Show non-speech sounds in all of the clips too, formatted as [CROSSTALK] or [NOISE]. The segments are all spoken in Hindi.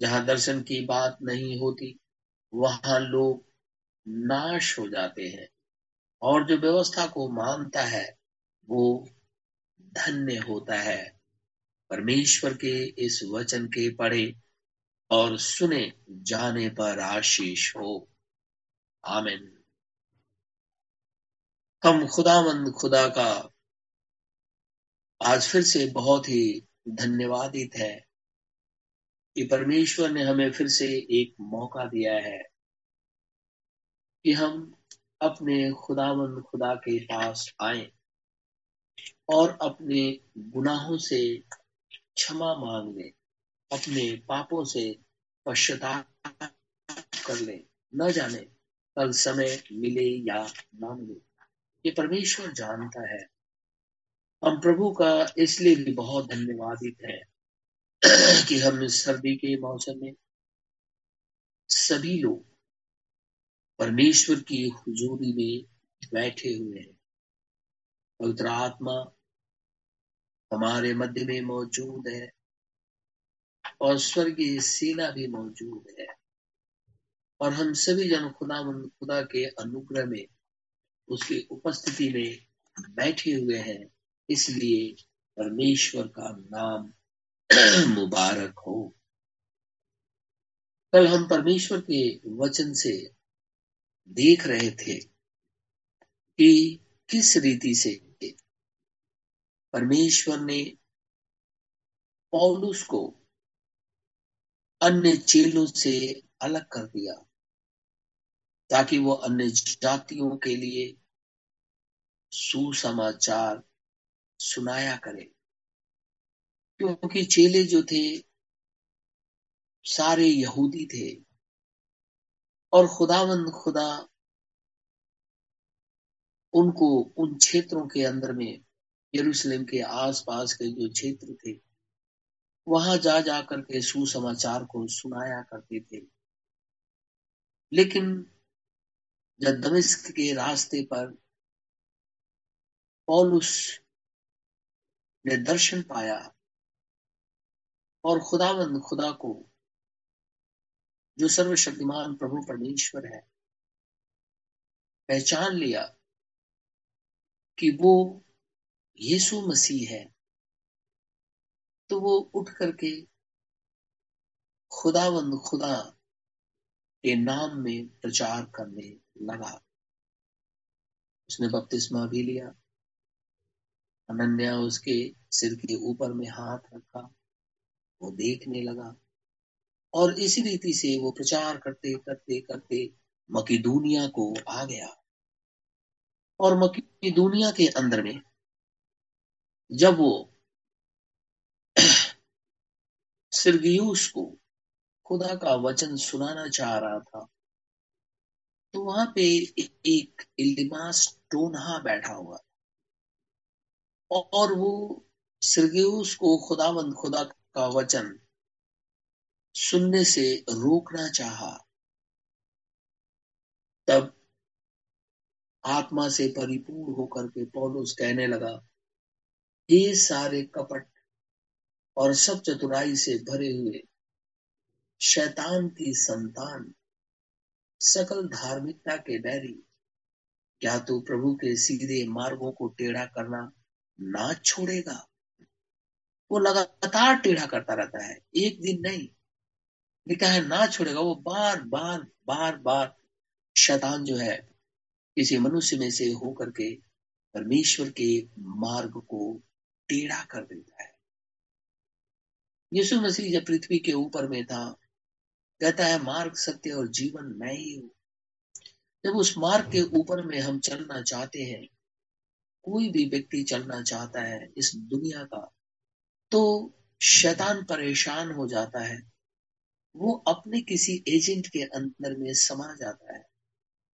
जहाँ दर्शन की बात नहीं होती, वहाँ लोग नाश हो जाते हैं। और जो व्यवस्था को मानता है, वो धन्य होता है। परमेश्वर के इस वचन के पढ़े और सुने, जाने पर आशीष हो। आमिन। हम खुदामंद खुदा का आज फिर से बहुत ही धन्यवादित है। कि परमेश्वर ने हमें फिर से एक मौका दिया है कि हम अपने खुदामंद खुदा के पास आए और अपने गुनाहों से क्षमा मांग ले, अपने पापों से पश्चाताप कर ले, न जाने कल समय मिले या ना मिले। ये परमेश्वर जानता है। हम प्रभु का इसलिए भी बहुत धन्यवादित है। कि हम इस सर्दी के मौसम में सभी लोग परमेश्वर की हुजूरी में बैठे हुए हैं। पवित्र आत्मा हमारे मध्य में मौजूद है और स्वर्गीय सेना भी मौजूद है। और हम सभी जन खुदा खुदा के अनुग्रह में, उसकी उपस्थिति में बैठे हुए हैं, इसलिए परमेश्वर का नाम [CLEARS THROAT] मुबारक हो। कल हम परमेश्वर के वचन से देख रहे थे कि किस रीति से परमेश्वर ने पौलुस को अन्य चेलों से अलग कर दिया, ताकि वो अन्य जातियों के लिए सुसमाचार सुनाया करे। क्योंकि चेले जो थे, सारे यहूदी थे। और खुदावंद खुदा उनको उन क्षेत्रों के अंदर में, यरूशलेम के आसपास के जो क्षेत्र थे, वहाँ जा जा करके सुसमाचार को सुनाया करते थे। लेकिन जब दमिश्क के रास्ते पर पौलुस ने दर्शन पाया और खुदावंद, खुदा को, जो सर्वशक्तिमान प्रभु परमेश्वर है, पहचान लिया कि वो यीशु मसीह है। तो वो उठ करके खुदावंद, खुदा के नाम में प्रचार करने लगा। उसने बपतिस्मा भी लिया, अनन्या उसके सिर के ऊपर में हाथ रखा। वो देखने लगा। और इसी रीति से वो प्रचार करते करते करते मकीदूनिया को आ गया। और मकीदूनिया के अंदर में जब वो [CLEARS THROAT] सिरगियूस को खुदा का वचन सुनाना चाह रहा था तो वहाँ पे एक इल्दिमास टोनहा बैठा हुआ। और वो सिरगेउस को खुदावंद, खुदा का वचन सुनने से रोकना चाहा, तब आत्मा से परिपूर्ण होकर के पौलुस कहने लगा ये सारे कपट और सब चतुराई से भरे हुए, शैतान की संतान, सकल धार्मिकता के बैरी, क्या तू प्रभु के सीधे मार्गों को टेढ़ा करना ना छोड़ेगा? वो लगातार टेढ़ा करता रहता है। एक दिन नहीं। लिखा है, ना छोड़ेगा वो बार बार बार बार शैतान जो है किसी मनुष्य में से होकर के परमेश्वर के मार्ग को टेढ़ा कर देता है। यीशु मसीह जब पृथ्वी के ऊपर में था, कहता है, मार्ग सत्य और जीवन मैं ही हूँ। जब उस मार्ग के ऊपर में हम चलना चाहते हैं, कोई भी व्यक्ति चलना चाहता है इस दुनिया का तो शैतान परेशान हो जाता है। वो अपने किसी एजेंट के अंदर में समा जाता है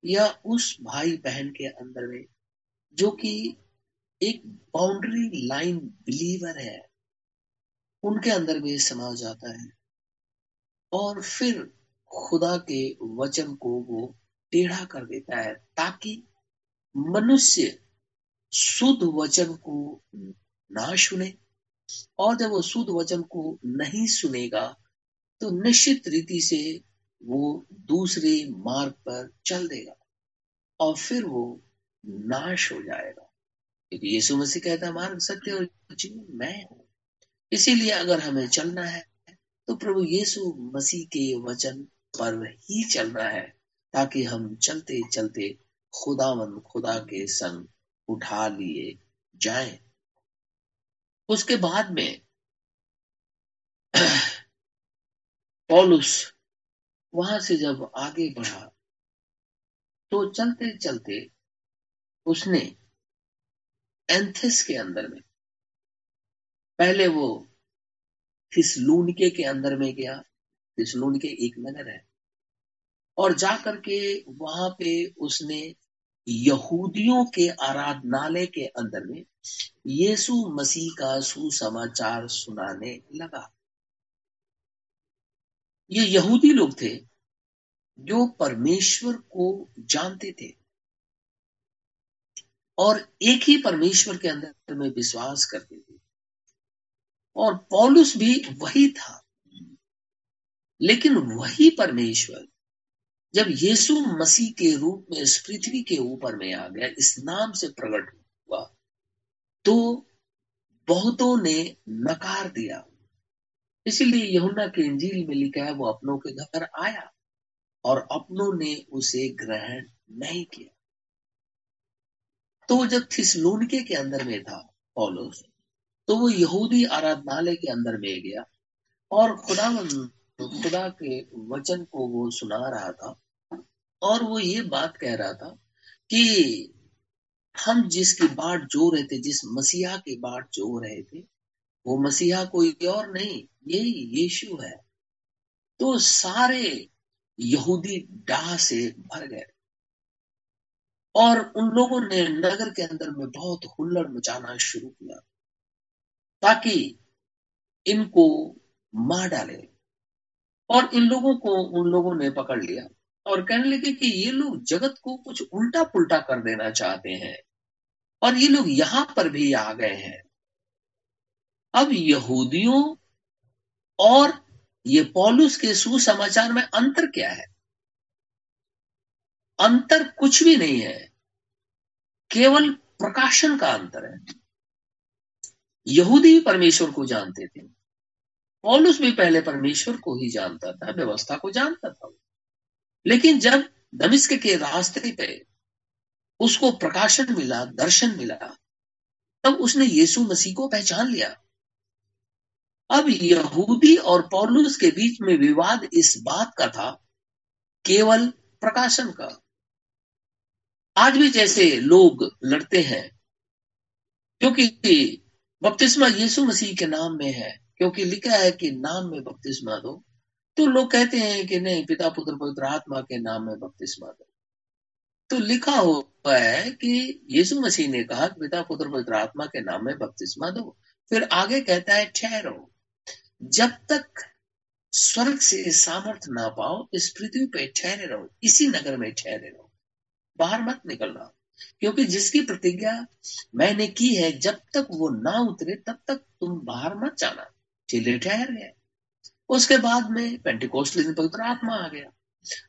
या उस भाई बहन के अंदर में, जो कि एक बाउंड्री लाइन बिलीवर है, उनके अंदर में समा जाता है। और फिर खुदा के वचन को वो टेढ़ा कर देता है, ताकि मनुष्य शुद्ध वचन को ना सुने। और जब वो शुद्ध वचन को नहीं सुनेगा तो निश्चित रीति से वो दूसरे मार्ग पर चल देगा और फिर वो नाश हो जाएगा। क्योंकि यीशु मसीह कहता मार्ग सत्य और जीवन मैं हूँ। इसीलिए अगर हमें चलना है तो प्रभु यीशु मसीह के वचन पर ही चलना है, ताकि हम चलते चलते खुदावन खुदा के संग उठा लिए जाएँ। उसके बाद में पॉलुस वहाँ से जब आगे बढ़ा तो चलते चलते उसने एंथिस के अंदर में, पहले वो थिसलूनके के अंदर में गया। थिसलूनके एक नगर है। और जाकर के वहाँ पे उसने यहूदियों के आराधनालय के अंदर में यीशु मसीह का सुसमाचार सुनाने लगा। ये यहूदी लोग थे जो परमेश्वर को जानते थे। और एक ही परमेश्वर के अंदर में विश्वास करते थे। और पौलुस भी वही था। लेकिन वही परमेश्वर जब यीशु मसीह के रूप में, इस पृथ्वी के ऊपर में आ गया, इस नाम से प्रकट हुआ तो बहुतों ने नकार दिया। इसीलिए यहुना के इंजील में लिखा है, वो अपनों के घर आया और अपनों ने उसे ग्रहण नहीं किया। तो जब थिसलूनके के अंदर में था, पौलुस तो वो यहूदी आराधनालय के अंदर में गया और खुदा खुदा के वचन को वो सुना रहा था और वो ये बात कह रहा था कि हम जिसकी बाट जो रहे थे, जिस मसीहा की बाट जो रहे थे, वो मसीहा कोई और नहीं, यही यीशु है। तो सारे यहूदी डाह से भर गए। और उन लोगों ने नगर के अंदर में बहुत हुल्लड़ मचाना शुरू किया ताकि इनको मार डाले। और इन लोगों को, उन लोगों ने पकड़ लिया। और कहने लगे कि ये लोग जगत को कुछ उल्टा पुल्टा कर देना चाहते हैं और ये लोग यहाँ पर भी आ गए हैं। अब यहूदियों और ये पॉलुस के सुसमाचार में अंतर क्या है? अंतर कुछ भी नहीं है। केवल प्रकाशन का अंतर है। यहूदी परमेश्वर को जानते थे। पौलुस भी पहले परमेश्वर को ही जानता था, व्यवस्था को जानता था लेकिन जब दमिश्क के रास्ते पे उसको प्रकाशन मिला, दर्शन मिला, तब उसने यीशु मसीह को पहचान लिया। अब यहूदी और पौलुस के बीच में विवाद इस बात का था, केवल प्रकाशन का। आज भी जैसे लोग लड़ते हैं, क्योंकि बपतिस्मा यीशु मसीह के नाम में है। क्योंकि लिखा है कि नाम में बपतिस्मा दो। तो लोग कहते हैं कि नहीं, पिता पुत्र पवित्र आत्मा के नाम में बपतिस्मा दो। तो लिखा हुआ है कि यीशु मसीह ने कहा कि पिता पुत्र पवित्र आत्मा के नाम में बपतिस्मा दो। फिर आगे कहता है, ठहरो। जब तक स्वर्ग से सामर्थ्य ना पाओ, इस पृथ्वी पे ठहरे रहो। इसी नगर में ठहरे रहो। बाहर मत निकलना। क्योंकि जिसकी प्रतिज्ञा मैंने की है, जब तक वो ना उतरे, तब तक तुम बाहर मत जाना। चेले ठहर गए। उसके बाद में पेंटिकोस्ट दिन पवित्र आत्मा आ गया।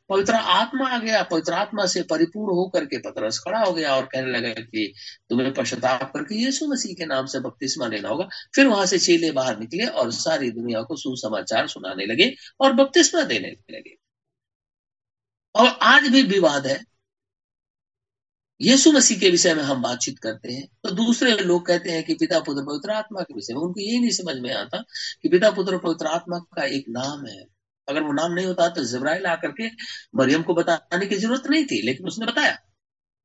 पवित्र आत्मा आ गया, पवित्र आत्मा से परिपूर्ण होकर के पतरस खड़ा हो गया और कहने लगा कि तुम्हें पश्चाताप करके यीशु मसीह के नाम से बपतिस्मा लेना होगा। फिर वहाँ से चेले बाहर निकले और सारी दुनिया को सुसमाचार सुनाने लगे और बपतिस्मा देने लगे। और आज भी विवाद है। यीशु मसीह के विषय में हम बातचीत करते हैं। तो दूसरे लोग कहते हैं कि पिता, पुत्र, पवित्र आत्मा के विषय में। उनको यही नहीं समझ में आता कि पिता, पुत्र, पवित्र आत्मा का एक नाम है। अगर वो नाम नहीं होता तो जबराइल आकर के मरियम को बताने की ज़रूरत नहीं थी, लेकिन उसने बताया।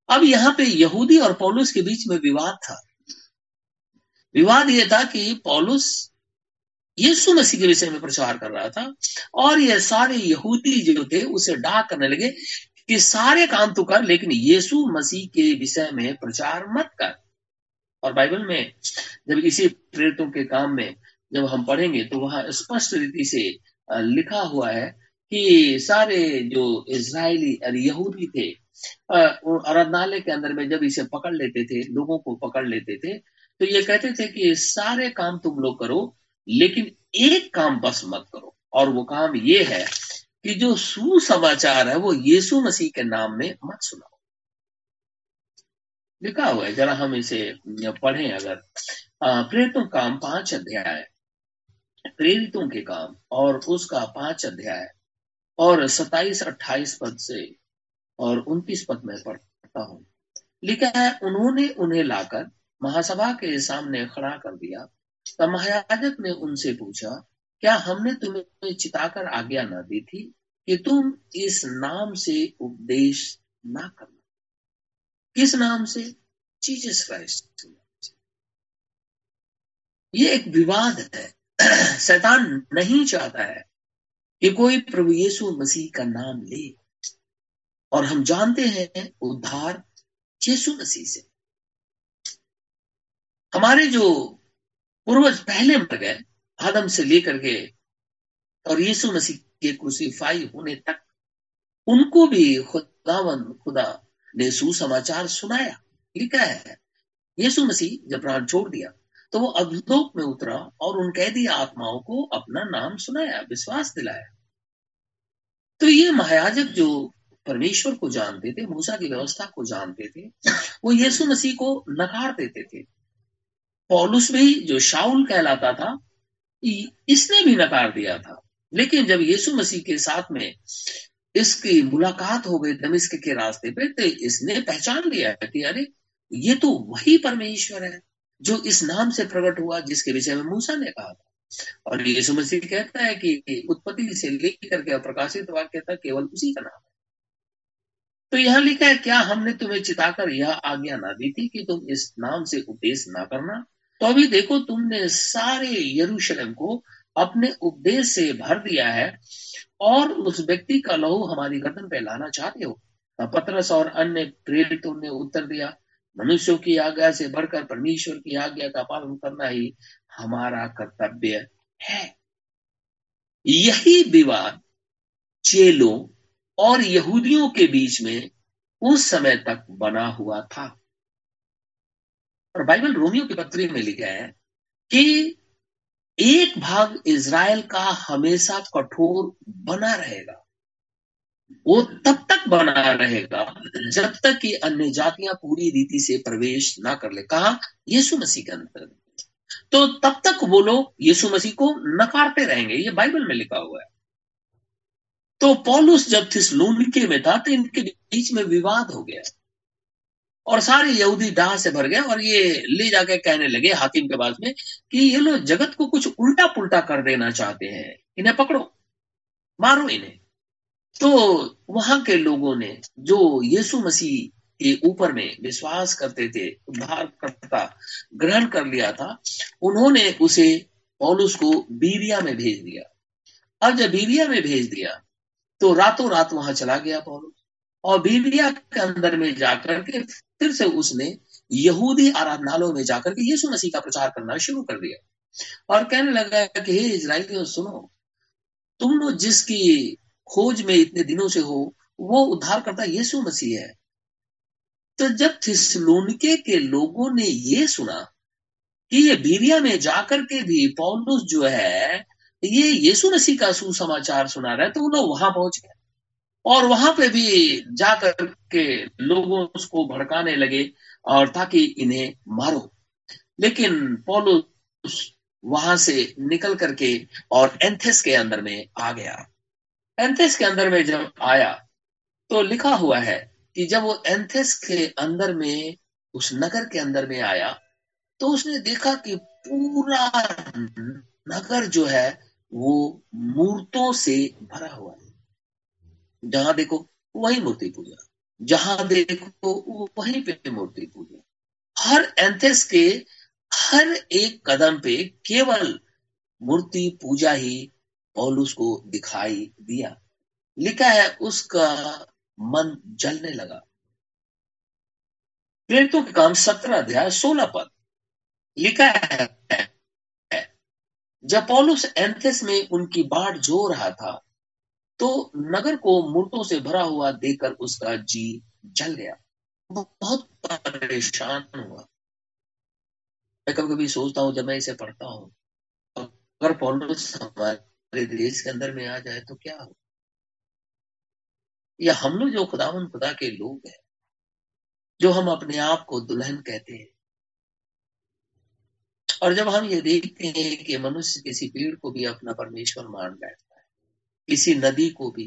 अब यहाँ पे यहूदी और पौलुस के बीच में विवाद था। विवाद यह था कि पौलुस यीशु मसीह के विषय में प्रचार कर रहा था और ये सारे यहूदी जो थे उसे डाक करने लगे कि सारे काम तो कर, लेकिन यीशु मसीह के विषय में प्रचार मत कर। और बाइबल में जब इसी प्रेरितों के काम में जब हम पढ़ेंगे तो वहाँ स्पष्ट रीति से लिखा हुआ है कि सारे जो इसराइली यहूदी थे आराधनालय के अंदर में जब इसे पकड़ लेते थे, लोगों को पकड़ लेते थे तो ये कहते थे कि सारे काम तुम लोग करो, लेकिन एक काम बस मत करो। और वो काम ये है कि जो सुसमाचार है, वो यीशु मसीह के नाम में मत सुनाओ। लिखा हुआ है, जरा हम इसे पढ़ें अगर। प्रेरितों काम पाँच अध्याय। प्रेरितों के काम और उसका पाँच अध्याय। और सताइस अट्ठाईस पद से और उन्तीस पद में पढ़ता हूँ। लिखा है, उन्होंने उन्हें लाकर महासभा के सामने खड़ा कर दिया। तब महायाजक ने उनसे पूछा, क्या हमने तुम्हें चिताकर आज्ञा न दी थी? कि तुम इस नाम से उपदेश ना करना। किस नाम से? जीसस क्राइस्ट ये एक विवाद है। [CLEARS THROAT] शैतान नहीं चाहता है कि कोई प्रभु यीशु मसीह का नाम ले। और हम जानते हैं उद्धार यीशु मसीह से। हमारे जो पूर्वज पहले मर गए, आदम से लेकर के, और यीशु मसीह के क्रूसीफाई होने तक उनको भी खुदावन खुदा ने सुसमाचार सुनाया। लिखा है, यीशु मसीह जब प्राण छोड़ दिया तो वो अधलोक में उतरा और उन कैदी आत्माओं को अपना नाम सुनाया, विश्वास दिलाया। तो ये महायाजक जो परमेश्वर को जानते थे, मूसा की व्यवस्था को जानते थे, वो यीशु मसीह को नकार देते थे। पौलुस भी जो शाउल कहलाता था इसने भी नकार दिया था। लेकिन जब यीशु मसीह के साथ में इसकी मुलाकात हो गई दमिश्क के रास्ते पे तो इसने पहचान लिया कि अरे, ये तो वही परमेश्वर है जो इस नाम से प्रकट हुआ, जिसके विषय में मूसा ने कहा था। और यीशु मसीह कहता है कि उत्पत्ति से लेकर के प्रकाशित वाक्य तक केवल उसी का नाम है। तो यहाँ लिखा है, क्या हमने तुम्हें चिताकर यह आज्ञा ना दी थी कि तुम इस नाम से उपदेश ना करना? तो अभी देखो, तुमने सारे यरूशलेम को अपने उपदेश से भर दिया है और उस व्यक्ति का लहू हमारी गर्दन पे लाना चाहते हो? पतरस और अन्य प्रेरितों ने उत्तर दिया, मनुष्यों की आज्ञा से बढ़कर परमेश्वर की आज्ञा का पालन करना ही हमारा कर्तव्य है। यही विवाद चेलों और यहूदियों के बीच में उस समय तक बना हुआ था। और बाइबल रोमियो की पत्री में लिखा है कि एक भाग इज़राइल का हमेशा कठोर बना रहेगा। वो तब तक बना रहेगा जब तक कि अन्य जातियाँ पूरी रीति से प्रवेश ना कर ले। कहा? यीशु मसीह के अंदर। तो तब तक वो लोग यीशु मसीह को नकारते रहेंगे। ये बाइबल में लिखा हुआ है। तो पॉलुस जब थिसलूनिके में था तो इनके बीच में विवाद हो गया। और सारे यहूदी डाह से भर गए और ये ले जाके कहने लगे हाकिम के पास में कि ये लोग जगत को कुछ उल्टा पुल्टा कर देना चाहते हैं। इन्हें पकड़ो, मारो इन्हें। तो वहाँ के लोगों ने, जो यीशु मसीह के ऊपर में विश्वास करते थे, उद्धार करता, ग्रहण कर लिया था, उन्होंने उसे पौलुस को बीरिया में भेज दिया। अब जब बीरिया में भेज दिया तो रातों रात वहाँ चला गया पौलुस। और बीबिया के अंदर में जाकर के फिर से उसने यहूदी आराधनालयों में जाकर के यीशु मसीह का प्रचार करना शुरू कर दिया। और कहने लगा कि, हे इजराइलियों, सुनो। तुम लोग जिसकी खोज में इतने दिनों से हो, वो उद्धार करता यीशु मसीह है। तो जब थिसलोनिके के लोगों ने ये सुना कि ये बीरिया में जाकर के भी पौलुस जो है, ये यीशु मसीह का सुसमाचार सुना रहा है तो वो लोग वहाँ पहुँच गए। और वहाँ पे भी जाकर के लोगों उसको भड़काने लगे और ताकि इन्हें मारो। लेकिन पौलुस वहाँ से निकल करके और एंथेस के अंदर में आ गया। एंथेस के अंदर में जब आया तो लिखा हुआ है कि जब वो एंथेस के अंदर में, उस नगर के अंदर में आया तो उसने देखा कि पूरा नगर जो है, वो मूर्तों से भरा हुआ है। जहाँ देखो, वही मूर्ति पूजा। जहाँ देखो, वहीं पे मूर्ति पूजा। हर एंथेस के हर एक कदम पे केवल मूर्ति पूजा ही पौलुस को दिखाई दिया। लिखा है, उसका मन जलने लगा। प्रेरितों के काम सत्रह अध्याय सोलह पद। लिखा है, जब पौलुस एंथेस में उनकी बाढ़ जो रहा था तो नगर को मूर्तों से भरा हुआ देखकर उसका जी जल गया। वो बहुत परेशान हुआ। मैं कभी कभी सोचता हूँ, जब मैं इसे पढ़ता हूँ, अगर हमारे हमारे देश के अंदर में आ जाए तो क्या हो या हम लोग जो खुदावन खुदा के लोग हैं, जो हम अपने आप को दुल्हन कहते हैं, और जब हम ये देखते हैं कि मनुष्य किसी पेड़ को भी अपना परमेश्वर मान बैठता किसी नदी को भी,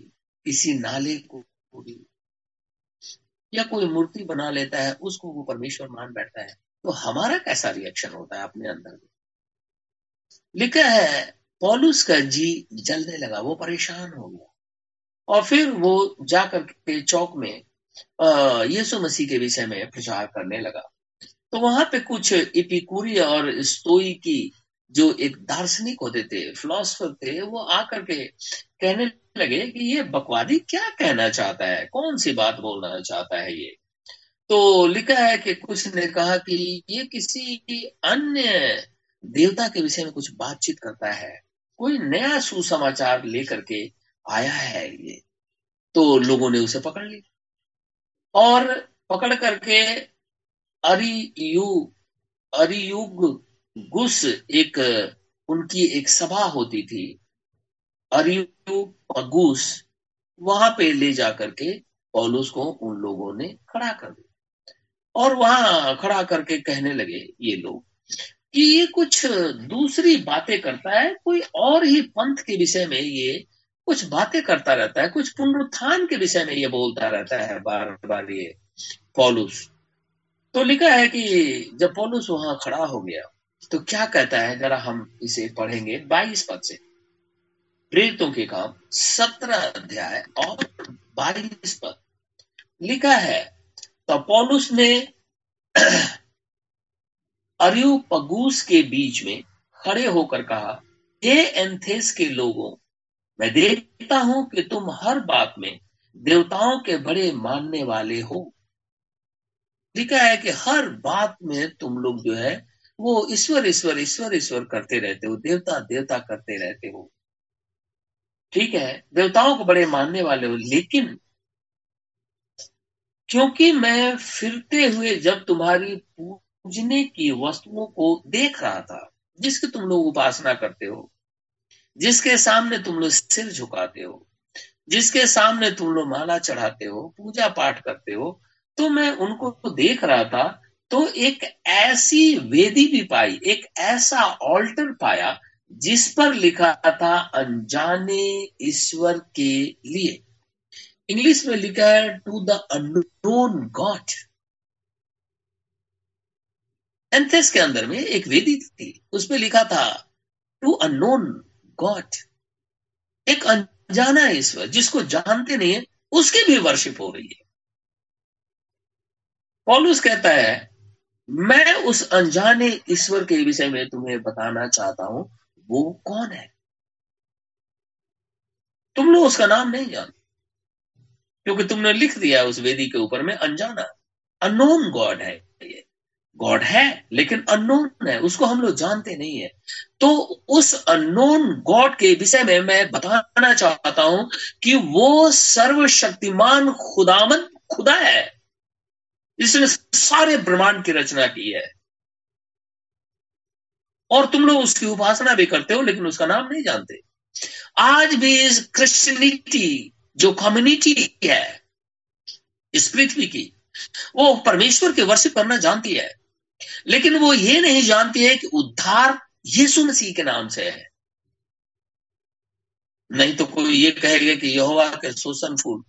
किसी नाले को भी, या कोई मूर्ति बना लेता है, उसको वो परमेश्वर मान बैठता है तो हमारा कैसा रिएक्शन होता है अपने अंदर में? लिखा है, पॉलुस का जी जलने लगा, वो परेशान हो गया। और फिर वो जाकर के चौक में यीशु मसीह के विषय में प्रचार करने लगा। तो वहाँ पे कुछ इपिकुरी और स्तोई की जो एक दार्शनिक होते थे फिलोसफर थे, वो आकर के कहने लगे कि ये बकवादी क्या कहना चाहता है? कौन सी बात बोलना चाहता है ये? तो लिखा है कि कुछ ने कहा कि ये किसी अन्य देवता के विषय में कुछ बातचीत करता है। कोई नया सुसमाचार लेकर के आया है ये। तो लोगों ने उसे पकड़ लिया। और पकड़ करके अरियु, अरियुग गुस एक, उनकी एक सभा होती थी। अरियुगुस वहाँ पे ले जाकर के पौलुस को उन लोगों ने खड़ा कर दिया। और वहाँ खड़ा करके कहने लगे ये लोग कि ये कुछ दूसरी बातें करता है, कोई और ही पंथ के विषय में ये कुछ बातें करता रहता है, कुछ पुनरुत्थान के विषय में ये बोलता रहता है बार बार ये पॉलुस। तो लिखा है कि जब पॉलुस वहाँ खड़ा हो गया तो क्या कहता है? जरा हम इसे पढ़ेंगे बाईस पद से। प्रेरितों के काम, सत्रह अध्याय और बाईस पद। लिखा है तो पॉलुस ने [CLEARS THROAT] अरियोपगूस के बीच में खड़े होकर कहा, हे एंथेस के लोगों, मैं देखता हूँ कि तुम हर बात में देवताओं के बड़े मानने वाले हो। लिखा है कि हर बात में तुम लोग जो है वो ईश्वर ईश्वर ईश्वर ईश्वर करते रहते हो, देवता देवता करते रहते हो। ठीक है? देवताओं को बड़े मानने वाले हो, लेकिन क्योंकि मैं फिरते हुए जब तुम्हारी पूजने की वस्तुओं को देख रहा था, जिसकी तुम लोग उपासना करते हो, जिसके सामने तुम लोग सिर झुकाते हो, जिसके सामने तुम लोग माला चढ़ाते हो, पूजा पाठ करते हो तो मैं उनको देख रहा था तो एक ऐसी वेदी भी पाई, एक ऐसा ऑल्टर पाया, जिस पर लिखा था, अनजाने ईश्वर के लिए। इंग्लिश में लिखा है टू द अनोन गॉड एंथेस के अंदर में एक वेदी थी उसमें लिखा था टू अनोन गॉड एक अनजाना ईश्वर, जिसको जानते नहीं है, उसकी भी वर्शिप हो रही है। पॉलुस कहता है मैं उस अनजाने ईश्वर के विषय में तुम्हें बताना चाहता हूँ, वो कौन है? तुम लोग उसका नाम नहीं जानते क्योंकि तुमने लिख दिया उस वेदी के ऊपर में अनजाना। अनोन गॉड है ये। गॉड है, लेकिन अननोन है, उसको हम लोग जानते नहीं है। तो उस अननोन गॉड के विषय में मैं बताना चाहता हूँ कि वो सर्वशक्तिमान खुदामन खुदा है। जिसने सारे ब्रह्मांड की रचना की है। और तुम लोग उसकी उपासना भी करते हो, लेकिन उसका नाम नहीं जानते। आज भी इस क्रिश्चियनिटी जो कम्युनिटी है, इस पृथ्वी की, वो परमेश्वर की वर्षिप करना जानती है। लेकिन वो ये नहीं जानती है कि उद्धार यीशु मसीह के नाम से है। नहीं तो कोई ये कहेगा कि यहोवा के शोषण फूल,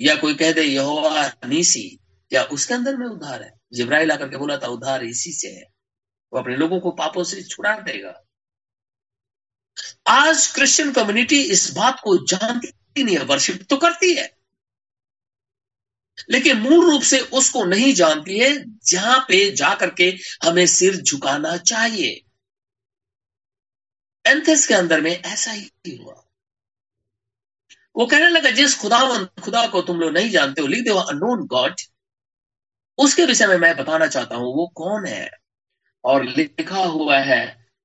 या कोई कह दे, यहोवा नीसी। या उसके अंदर में उद्धार है। जिब्राइल आकर के बोला था उद्धार इसी से है। वो अपने लोगों को पापों से छुड़ा देगा। आज क्रिश्चियन कम्युनिटी इस बात को जानती नहीं है वर्शिप तो करती है। लेकिन मूल रूप से उसको नहीं जानती है, जहाँ पे जाकर के हमें सिर झुकाना चाहिए। एंथस के अंदर में ऐसा ही हुआ। वो कहने लगा, जिस खुदा खुदा को तुम लोग नहीं जानते हो, लिख दो अनोन गॉड उसके विषय में मैं बताना चाहता हूँ, वो कौन है? और लिखा हुआ है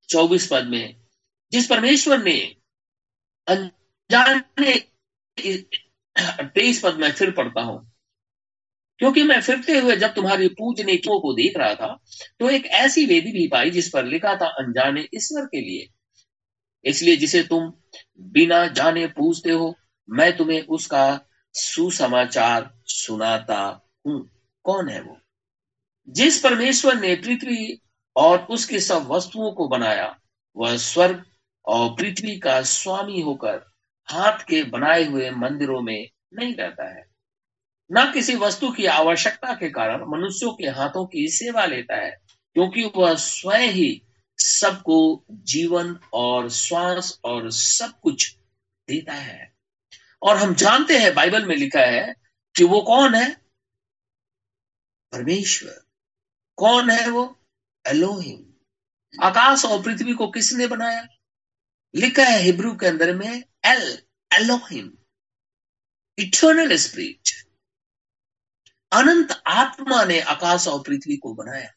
चौबीस पद में, जिस परमेश्वर ने अनजाने तेईस पद में फिर पढ़ता हूँ। क्योंकि मैं फिरते हुए जब तुम्हारी पूजने को देख रहा था तो एक ऐसी वेदी भी पाई जिस पर लिखा था अनजाने ईश्वर के लिए। इसलिए जिसे तुम बिना जाने पूजते हो, मैं तुम्हें उसका सुसमाचार सुनाता हूँ। कौन है वो? जिस परमेश्वर ने पृथ्वी और उसकी सब वस्तुओं को बनाया, वह स्वर्ग और पृथ्वी का स्वामी होकर हाथ के बनाए हुए मंदिरों में नहीं रहता है। न किसी वस्तु की आवश्यकता के कारण मनुष्यों के हाथों की सेवा लेता है, क्योंकि वह स्वयं ही सबको जीवन और श्वास और सब कुछ देता है। और हम जानते हैं, बाइबल में लिखा है कि वो कौन है? परमेश्वर। कौन है वो? एलोहिम। आकाश और पृथ्वी को किसने बनाया? लिखा है हिब्रू के अंदर में एल, एलोहिम। Eternal spirit. अनंत आत्मा ने आकाश और पृथ्वी को बनाया।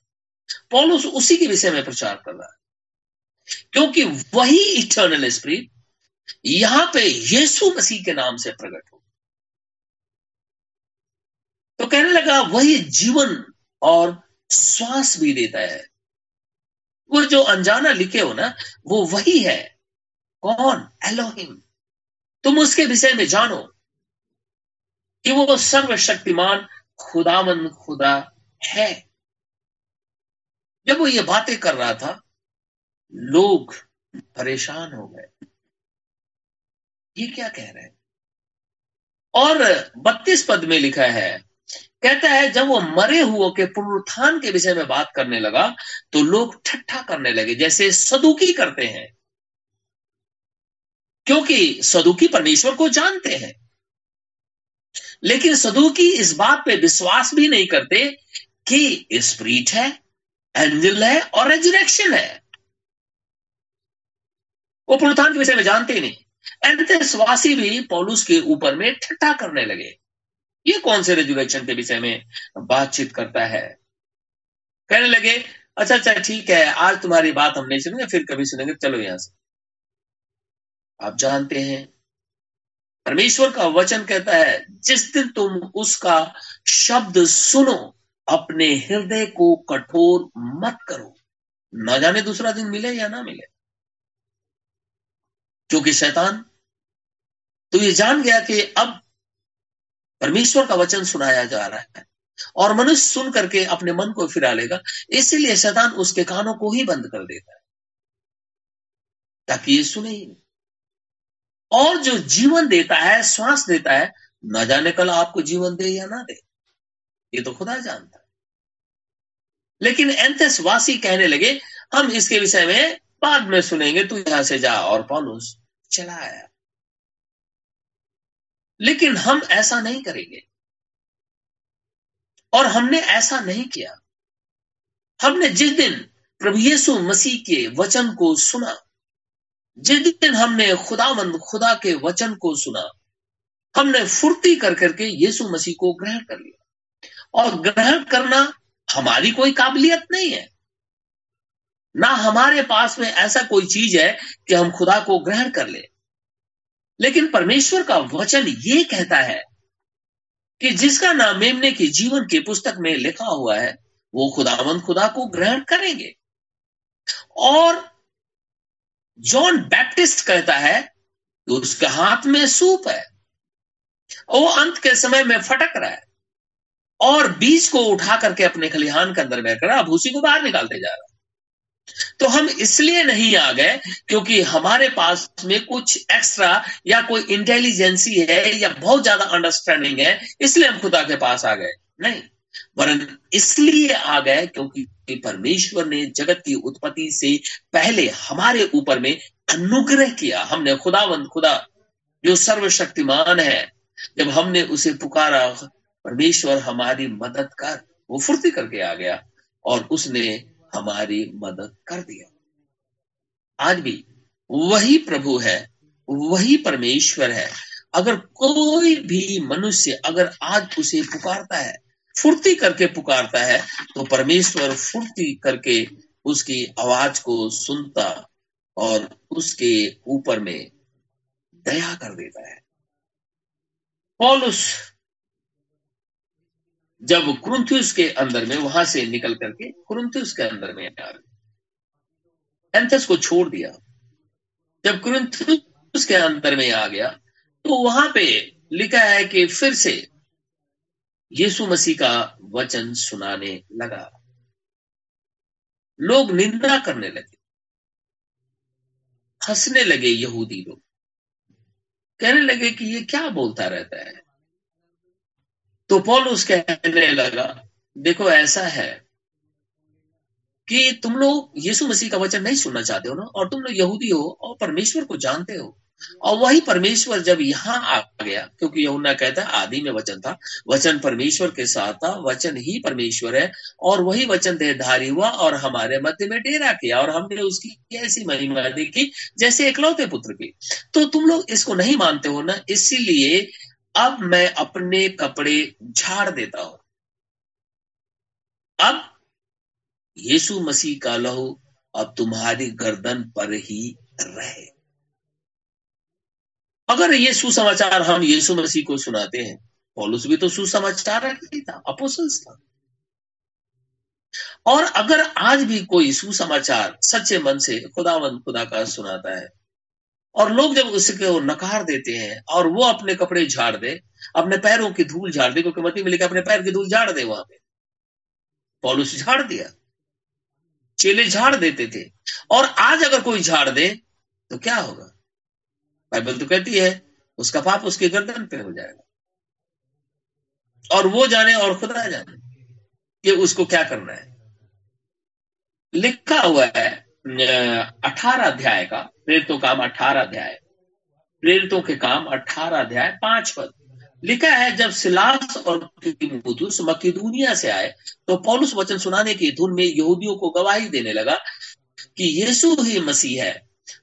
पॉलुस उसी के विषय में प्रचार कर रहा है। क्योंकि वही इटर्नल स्पिरिट यहाँ पे यीशु मसीह के नाम से प्रकट हो तो कहने लगा, वही जीवन और श्वास भी देता है। वो जो अनजाना लिखे हो ना, वो वही है। कौन? एलोहिम तुम उसके विषय में जानो कि वो सर्वशक्तिमान खुदामन खुदा है। जब वो ये बातें कर रहा था, लोग परेशान हो गए। ये क्या कह रहे हैं? और बत्तीस पद में लिखा है कहता है, जब वो मरे हुओं के पुनरुत्थान के विषय में बात करने लगा तो लोग ठट्ठा करने लगे, जैसे सदुकी करते हैं। क्योंकि सदुकी परमेश्वर को जानते हैं। लेकिन सदुकी इस बात पे विश्वास भी नहीं करते कि स्प्रीट है, एंजल है और रेजुरेक्शन है। वो पुनरुत्थान के विषय में जानते ही नहीं। एंथेसवासी भी पौलुस के ऊपर में ठट्ठा करने लगे। ये कौन से रेजुरेक्शन के विषय में बातचीत करता है? कहने लगे अच्छा अच्छा ठीक है, आज तुम्हारी बात हम नहीं सुनेंगे, फिर कभी सुनेंगे, चलो यहाँ से। आप जानते हैं, परमेश्वर का वचन कहता है, जिस दिन तुम उसका शब्द सुनो, अपने हृदय को कठोर मत करो। ना जाने दूसरा दिन मिले या ना मिले। क्योंकि शैतान तो ये जान गया कि अब परमेश्वर का वचन सुनाया जा रहा है। और मनुष्य सुन करके अपने मन को फिरा लेगा, इसीलिए शैतान उसके कानों को ही बंद कर देता है। ताकि ये सुने ही नहीं। और जो जीवन देता है, श्वास देता है, न जाने कल आपको जीवन दे या ना दे, ये तो खुदा जानता है। लेकिन एंथस वासी कहने लगे, हम इसके विषय में बाद में सुनेंगे, तू यहाँ से जा और पौलुस चला आया। लेकिन हम ऐसा नहीं करेंगे। और हमने ऐसा नहीं किया। हमने जिस दिन प्रभु यीशु मसीह के वचन को सुना, जिस दिन हमने खुदामंद खुदा के वचन को सुना, हमने फुर्ती कर करके यीशु मसीह को ग्रहण कर लिया। और ग्रहण करना हमारी कोई काबिलियत नहीं है। ना हमारे पास में ऐसा कोई चीज़ है कि हम खुदा को ग्रहण कर ले। लेकिन परमेश्वर का वचन ये कहता है कि जिसका नाम मेमने के जीवन के पुस्तक में लिखा हुआ है, वो खुदावंत खुदा को ग्रहण करेंगे। और जॉन बैप्टिस्ट कहता है कि उसके हाथ में सूप है, वो अंत के समय में फटक रहा है और बीज को उठा करके अपने खलिहान के अंदर बैठ रहा भूसी को बाहर निकालते जा रहा तो हम इसलिए नहीं आ गए क्योंकि हमारे पास में कुछ एक्स्ट्रा या कोई इंटेलिजेंसी है या बहुत ज़्यादा अंडरस्टैंडिंग है, इसलिए हम खुदा के पास आ गए। नहीं, वरन इसलिए आ गए क्योंकि परमेश्वर ने जगत की उत्पत्ति से पहले हमारे ऊपर में अनुग्रह किया। हमने खुदावंद, खुदा, जो सर्वशक्तिमान है, जब हमने उसे पुकारा, परमेश्वर हमारी मदद कर, वो फुर्ती करके आ गया और उसने हमारी मदद कर दिया। आज भी वही प्रभु है, वही परमेश्वर है। अगर कोई भी मनुष्य अगर आज उसे पुकारता है, फुर्ती करके पुकारता है तो परमेश्वर फुर्ती करके उसकी आवाज़ को सुनता और उसके ऊपर में दया कर देता है। पॉलुस जब कुरुंथियस के अंदर में, वहाँ से निकल करके कुरुंथियस के अंदर में आ गए। एंथस को छोड़ दिया। जब कुरिन्थुस के अंदर में आ गया तो वहाँ पे लिखा है कि फिर से यीशु मसीह का वचन सुनाने लगा। लोग निंदा करने लगे। हंसने लगे यहूदी लोग। कहने लगे कि ये क्या बोलता रहता है? तो पॉलुस कहने लगा, देखो, ऐसा है कि तुम लोग यीशु मसीह का वचन नहीं सुनना चाहते हो ना, और तुम लोग यहूदी हो और परमेश्वर को जानते हो। और वही परमेश्वर जब यहाँ आ गया, क्योंकि यहुना कहता है, आदि में वचन था, वचन परमेश्वर के साथ था, वचन ही परमेश्वर है, और वही वचन देहधारी हुआ और हमारे मध्य में डेरा किया, और हमने उसकी ऐसी महिमा देखी जैसे एकलौते पुत्र की। तो तुम लोग इसको नहीं मानते हो ना, इसीलिए अब मैं अपने कपड़े झाड़ देता हूँ। अब यीशु मसीह का लहू अब तुम्हारी गर्दन पर ही रहे। अगर ये सुसमाचार हम यीशु मसीह को सुनाते हैं, पॉलुस भी तो सुसमाचार ही था अपोसल्स था। और अगर आज भी कोई सुसमाचार सच्चे मन से खुदावन खुदा का सुनाता है और लोग जब उसको नकार देते हैं और वो अपने कपड़े झाड़ दे, अपने पैरों की धूल झाड़ दे, क्योंकि मती में अपने पैर की धूल झाड़ दे वहाँ पे। पॉलुस झाड़ दिया। चेले झाड़ देते थे। और आज अगर कोई झाड़ दे तो क्या होगा? बाइबल तो कहती है, उसका पाप उसके गर्दन पे हो जाएगा। और वो जाने और खुदा जाने कि उसको क्या करना है। लिखा हुआ है अठारह अध्याय का, प्रेरितों काम अठारह अध्याय। प्रेरितों के काम अठारह अध्याय, पाँच पद। लिखा है, जब सिलास और मकीदुनिया से आए तो पौलुस वचन सुनाने की धुन में यहूदियों को गवाही देने लगा कि यीशु ही मसीह है।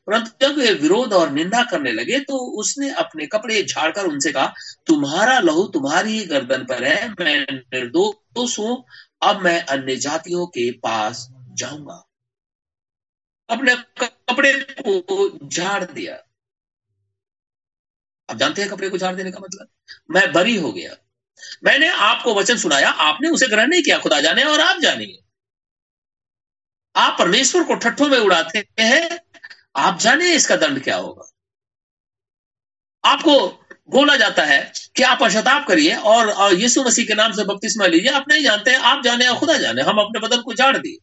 परंतु जब वे विरोध और निंदा करने लगे तो उसने अपने कपड़े झाड़कर उनसे कहा, तुम्हारा लहू तुम्हारी ही गर्दन पर है, मैं निर्दोष हूँ, अब मैं अन्य जातियों के पास जाऊँगा। अपने कपड़े को झाड़ दिया। आप जानते हैं कपड़े को झाड़ देने का मतलब? मैं बरी हो गया। मैंने आपको वचन सुनाया, आपने उसे ग्रहण नहीं किया, खुदा जाने और आप जानिए। आप परमेश्वर को ठट्ठों में उड़ाते हैं, आप जाने इसका दंड क्या होगा। आपको बोला जाता है कि आप पश्चाताप करिए और यीशु मसीह के नाम से बपतिस्मा लीजिए। आप नहीं जानते, आप जाने या खुदा जाने, हम अपने बदन को झाड़ दिए।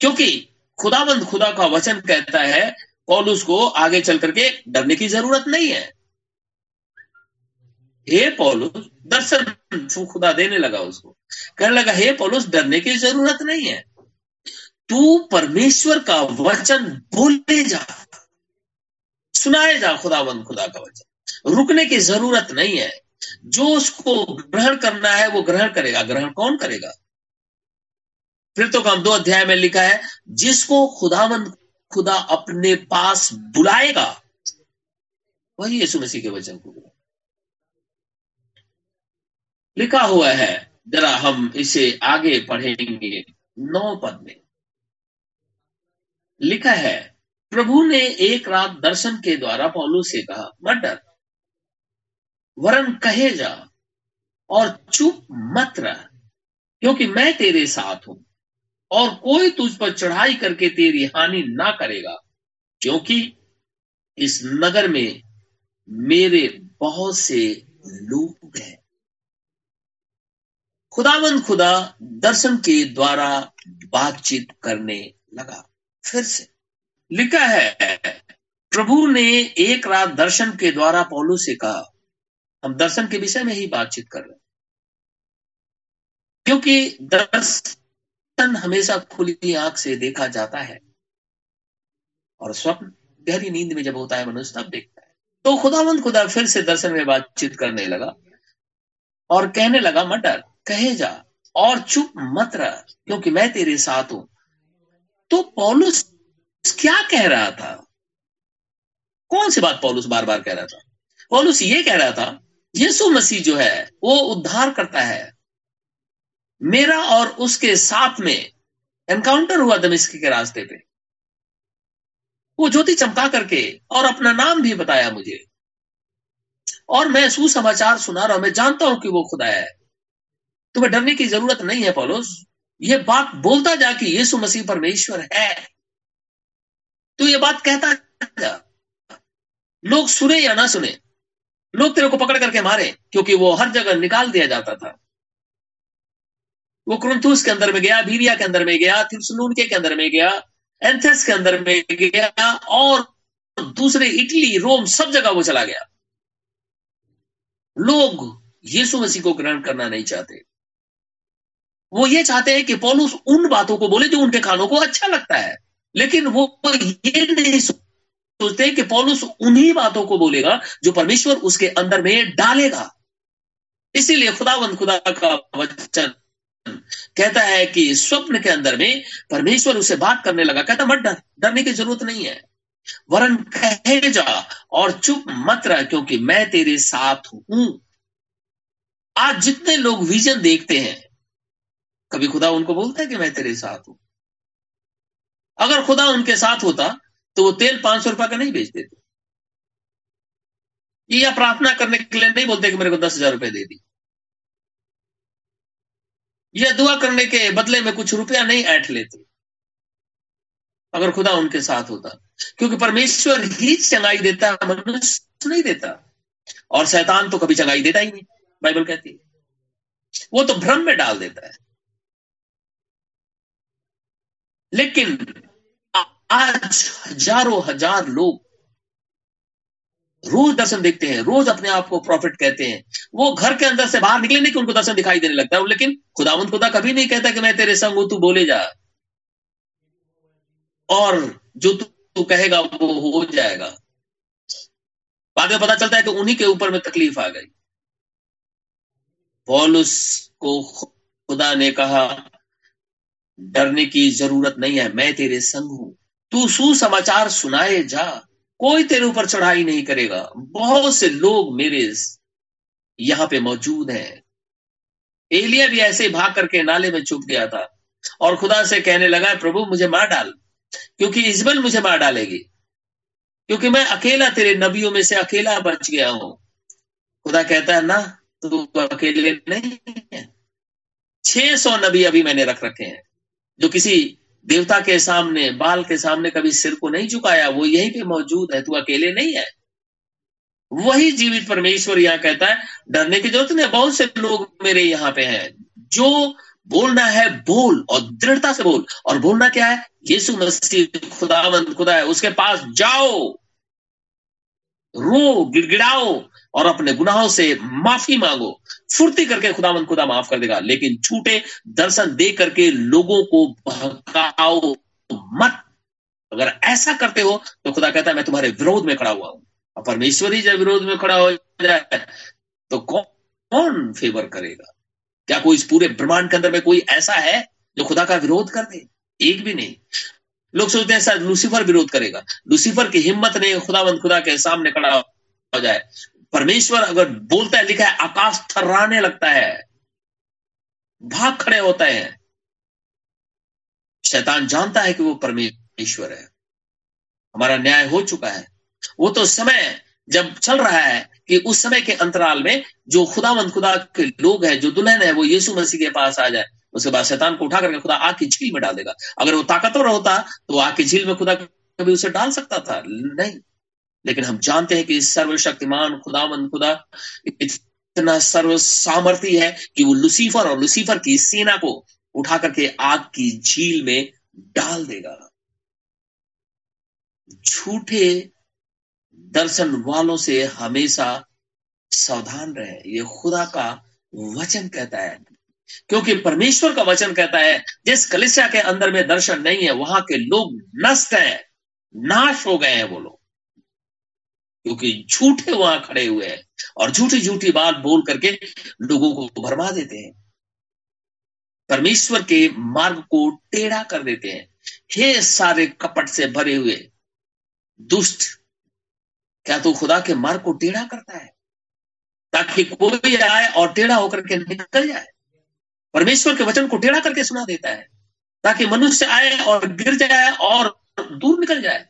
क्योंकि खुदाबंद खुदा का वचन कहता है, पौलुस को आगे चल करके डरने की ज़रूरत नहीं है। हे पौलुस, दर्शन खुदा देने लगा उसको। कहने लगा, हे पौलुस, डरने की ज़रूरत नहीं है। तू परमेश्वर का वचन बोलते जा। सुनाए जा खुदाबंद खुदा का वचन। रुकने की ज़रूरत नहीं है। जो उसको ग्रहण करना है, वो ग्रहण करेगा। ग्रहण कौन करेगा? फिर तो काम दो अध्याय में लिखा है, जिसको खुदावन खुदा अपने पास बुलाएगा, वही यीशु मसीह के वचन को। लिखा हुआ है, जरा हम इसे आगे पढ़ेंगे नौ पद में। लिखा है, प्रभु ने एक रात दर्शन के द्वारा पौलू से कहा, मत डर, वरन कहे जा और चुप मत रह, क्योंकि मैं तेरे साथ हूँ। और कोई तुझ पर चढ़ाई करके तेरी हानि ना करेगा, क्योंकि इस नगर में मेरे बहुत से लोग हैं। खुदावंद खुदा दर्शन के द्वारा बातचीत करने लगा। फिर से लिखा है, प्रभु ने एक रात दर्शन के द्वारा पौलू से कहा, हम दर्शन के विषय में ही बातचीत कर रहे हैं। क्योंकि दर्शन हमेशा खुली आँख से देखा जाता है। और स्वप्न, गहरी नींद में जब होता है मनुष्य, तब देखता है। तो खुदावंद खुदा फिर से दर्शन में बातचीत करने लगा और कहने लगा, मत डर, कहे जा और चुप मत रह, क्योंकि मैं तेरे साथ हूँ। तो पौलुस क्या कह रहा था? कौन सी बात पौलुस बार बार कह रहा था? पौलुस ये कह रहा था, यीशु मसीह जो है, वो उद्धार करता है मेरा और उसके साथ में एनकाउंटर हुआ दमिश्क के रास्ते पे। वो ज्योति चमका करके और अपना नाम भी बताया मुझे। और मैं सुसमाचार सुना रहा मैं जानता हूँ कि वो खुदा है। तुम्हें डरने की ज़रूरत नहीं है, पौलुस। ये बात बोलता जा कि यीशु मसीह परमेश्वर है। तो ये बात कहता जा। लोग सुने या ना सुने, लोग तेरे को पकड़ करके मारे, क्योंकि वो हर जगह निकाल दिया जाता था। वो क्रंथूस के अंदर में गया भीरिया के अंदर में गया, थिरसलून के अंदर में गया, एंथेस के अंदर में गया, और दूसरे इटली, रोम, सब जगह वो चला गया। लोग यीशु मसीह को ग्रहण करना नहीं चाहते। वो ये चाहते हैं कि पौलुस उन बातों को बोले जो उनके खानों को अच्छा लगता है। लेकिन वो ये नहीं सोचते कि पौलुस उन्हीं बातों को बोलेगा जो परमेश्वर उसके अंदर में डालेगा। इसीलिए खुदावंद खुदा का वचन कहता है कि स्वप्न के अंदर में परमेश्वर उसे बात करने लगा। कहता, मत डर, डरने की ज़रूरत नहीं है। वरन कहे जा और चुप मत रह, क्योंकि मैं तेरे साथ हूँ। आज जितने लोग विजन देखते हैं, कभी खुदा उनको बोलता है कि मैं तेरे साथ हूँ? अगर खुदा उनके साथ होता तो वो तेल पाँच सौ रुपए का नहीं बेच देते। या प्रार्थना करने के लिए नहीं बोलते कि मेरे को दस हज़ार रुपए दे दी। यह दुआ करने के बदले में कुछ रुपया नहीं ऐठ लेते। अगर खुदा उनके साथ होता। क्योंकि परमेश्वर ही चंगाई देता, मनुष्य नहीं देता। और शैतान तो कभी चंगाई देता ही नहीं, बाइबल कहती है। वो तो भ्रम में डाल देता है। लेकिन आज हज़ारों हज़ार लोग रोज दर्शन देखते हैं, रोज अपने आप को प्रॉफिट कहते हैं। वो घर के अंदर से बाहर निकले नहीं कि उनको दर्शन दिखाई देने लगता है, लेकिन खुदावंत खुदा कभी नहीं कहता कि मैं तेरे संग हूँ, तू बोले जा। और जो तू तू कहेगा, वो हो जाएगा। बाद में पता चलता है कि उन्हीं के ऊपर में तकलीफ़ आ गई। पॉलुस को खुदा ने कहा, डरने की ज़रूरत नहीं है, मैं तेरे संग हूँ। तू सुसमाचार सुनाए जा। कोई तेरे ऊपर चढ़ाई नहीं करेगा। बहुत से लोग मेरे यहाँ पे मौजूद हैं। एलिया भी ऐसे ही भाग करके नाले में चुप गया था और खुदा से कहने लगा, प्रभु, मुझे मार डाल, क्योंकि इजबल मुझे मार डालेगी, क्योंकि मैं अकेला तेरे नबियों में से अकेला बच गया हूँ। खुदा कहता है, ना, तू अकेले नहीं है। छह सौ नबी अभी मैंने रख रखे हैं, जो किसी देवता के सामने, बाल के सामने कभी सिर को नहीं झुकाया, वो यहीं पे मौजूद है, तू अकेले नहीं है। वही जीवित परमेश्वर यहाँ कहता है, डरने की ज़रूरत नहीं बहुत से लोग मेरे यहाँ पे हैं। जो बोलना है, बोल, और दृढ़ता से बोल। और बोलना क्या है? यीशु मसीह खुदावंद खुदा है, उसके पास जाओ, रो, गिड़गिड़ाओ, और अपने गुनाहों से माफ़ी मांगो। फुर्ती करके खुदावंद खुदा माफ़ कर देगा, लेकिन छूटे दर्शन दे करके लोगों को भगाओ मत। अगर ऐसा करते हो तो खुदा कहता है, मैं तुम्हारे विरोध में खड़ा हुआ हूँ। और परमेश्वर ही जब विरोध में खड़ा हो जाए तो कौन फेवर करेगा? क्या कोई इस पूरे ब्रह्मांड के अंदर में कोई ऐसा है जो खुदा का विरोध कर दे? एक भी नहीं। लोग सोचते हैं, शायद लूसीफर विरोध करेगा। लूसीफर की हिम्मत नहीं, खुदावंद खुदा के सामने खड़ा हो जाए। परमेश्वर अगर बोलता है, लिखा है, आकाश थर्राने लगता है। भाग खड़े होते हैं। शैतान जानता है कि वो परमेश्वर है। हमारा न्याय हो चुका है। वो तो समय जब चल रहा है कि उस समय के अंतराल में जो खुदावंद, खुदा के लोग हैं, जो दुल्हन है, वो यीशु मसीह के पास आ जाए। उसके बाद शैतान को उठा करके खुदा आग की झील में डाल देगा। अगर वो ताकतवर होता तो आग की झील में खुदा कभी उसे डाल सकता था? नहीं। लेकिन हम जानते हैं कि सर्वशक्तिमान खुदावंद खुदा इतना सर्व सामर्थ्य है कि वो लुसीफर और लुसीफर की सेना को उठा करके आग की झील में डाल देगा। झूठे दर्शन वालों से हमेशा सावधान रहे। ये खुदा का वचन कहता है। क्योंकि परमेश्वर का वचन कहता है, जिस कलिसिया के अंदर में दर्शन नहीं है, वहाँ के लोग नष्ट हैं, नाश हो गए हैं वो लोग। क्योंकि झूठे वहाँ खड़े हुए हैं और झूठी झूठी बात बोल करके लोगों को भरमा देते हैं। परमेश्वर के मार्ग को टेढ़ा कर देते हैं। हे सारे कपट से भरे हुए, दुष्ट, क्या तू तो खुदा के मार्ग को टेढ़ा करता है? ताकि कोई आए और टेढ़ा होकर के निकल जाए। परमेश्वर के वचन को टेढ़ा करके सुना देता है, ताकि मनुष्य आए और गिर जाए और दूर निकल जाए।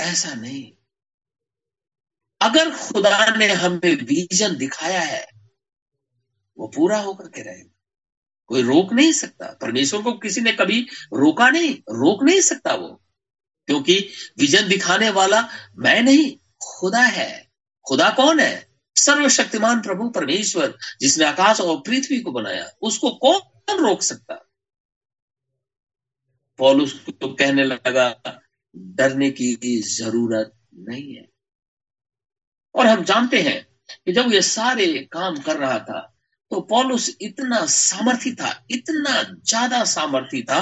ऐसा नहीं। अगर खुदा ने हमें विजन दिखाया है, वो पूरा होकर के रहेगा कोई रोक नहीं सकता। परमेश्वर को किसी ने कभी रोका नहीं, रोक नहीं सकता वो। क्योंकि विजन दिखाने वाला मैं नहीं, खुदा है। खुदा कौन है? सर्वशक्तिमान प्रभु परमेश्वर, जिसने आकाश और पृथ्वी को बनाया। उसको कौन रोक सकता? पॉल उसको कहने लगा, डरने की ज़रूरत नहीं है। और हम जानते हैं कि जब ये सारे काम कर रहा था तो पॉलुस इतना सामर्थी था, इतना ज़्यादा सामर्थी था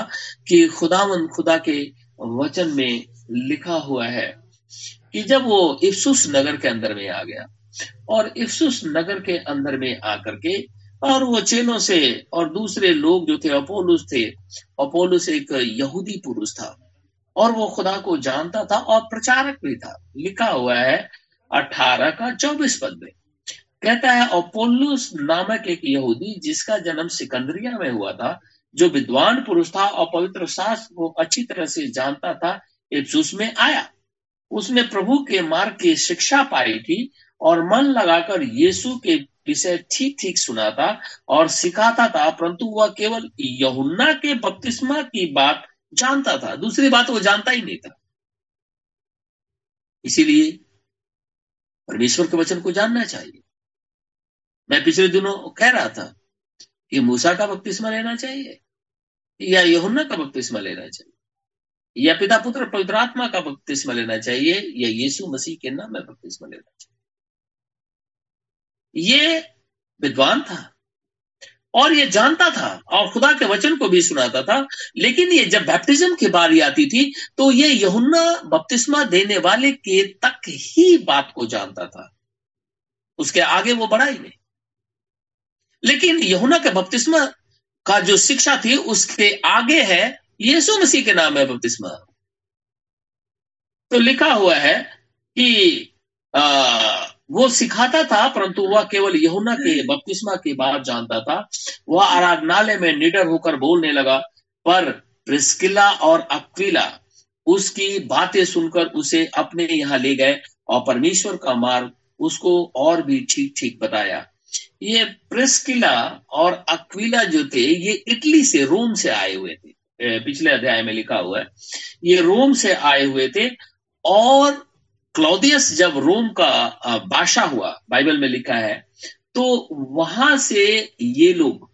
कि खुदावन खुदा के वचन में लिखा हुआ है कि जब वो इफ्सुस नगर के अंदर में आ गया और इफ्सुस नगर के अंदर में आकर के और वो चेनों से और दूसरे लोग जो थे, अपोलुस थे, अपोलुस एक यहूदी पुरुष था और वो खुदा को जानता था और प्रचारक भी था। लिखा हुआ है अठारह का चौबीस पद में। कहता है अपोलुस नामक एक यहूदी, जिसका जन्म सिकंदरिया में हुआ था, जो विद्वान पुरुष था और पवित्र शास्त्र को अच्छी तरह से जानता था इफ्सुस में आया। उसने प्रभु के मार्ग की शिक्षा पाई थी और मन लगाकर यीशु के विषय ठीक ठीक सुनाता और सिखाता था, परंतु वह केवल यहुन्ना के बपतिस्मा की बात जानता था। दूसरी बात वो जानता ही नहीं था। इसीलिए परमेश्वर के वचन को जानना चाहिए। मैं पिछले दिनों कह रहा था कि मूसा का बपतिस्मा लेना चाहिए, या यहुन्ना का बपतिस्मा लेना चाहिए, या पिता पुत्र पवित्र आत्मा का बपतिस्मा लेना चाहिए, या यीशु मसीह के नाम में बपतिस्मा लेना चाहिए। ये विद्वान था। और ये जानता था और खुदा के वचन को भी सुनाता था। लेकिन ये जब बैप्टिज्म की बारी आती थी तो ये यहुन्ना बपतिस्मा देने वाले के तक ही बात को जानता था। उसके आगे वो बढ़ा ही नहीं। लेकिन यहुना के बपतिस्मा का जो शिक्षा थी उसके आगे है यीशु मसीह के नाम है बपतिस्मा तो लिखा हुआ है कि आ, वो सिखाता था, परंतु वह केवल यहुना के बपतिस्मा की बात जानता था। वह आराधनालय में निडर होकर बोलने लगा, पर प्रिस्किला और अक्विला, उसकी बातें सुनकर उसे अपने यहाँ ले गए और परमेश्वर का मार्ग उसको और भी ठीक ठीक बताया। ये प्रिस्किला और अक्विला जो थे, ये इटली से रोम से आए हुए थे। पिछले अध्याय में लिखा हुआ है। ये रोम से आए हुए थे और क्लौदियस जब रोम का बादशाह हुआ, बाइबल में लिखा है तो वहाँ से ये लोग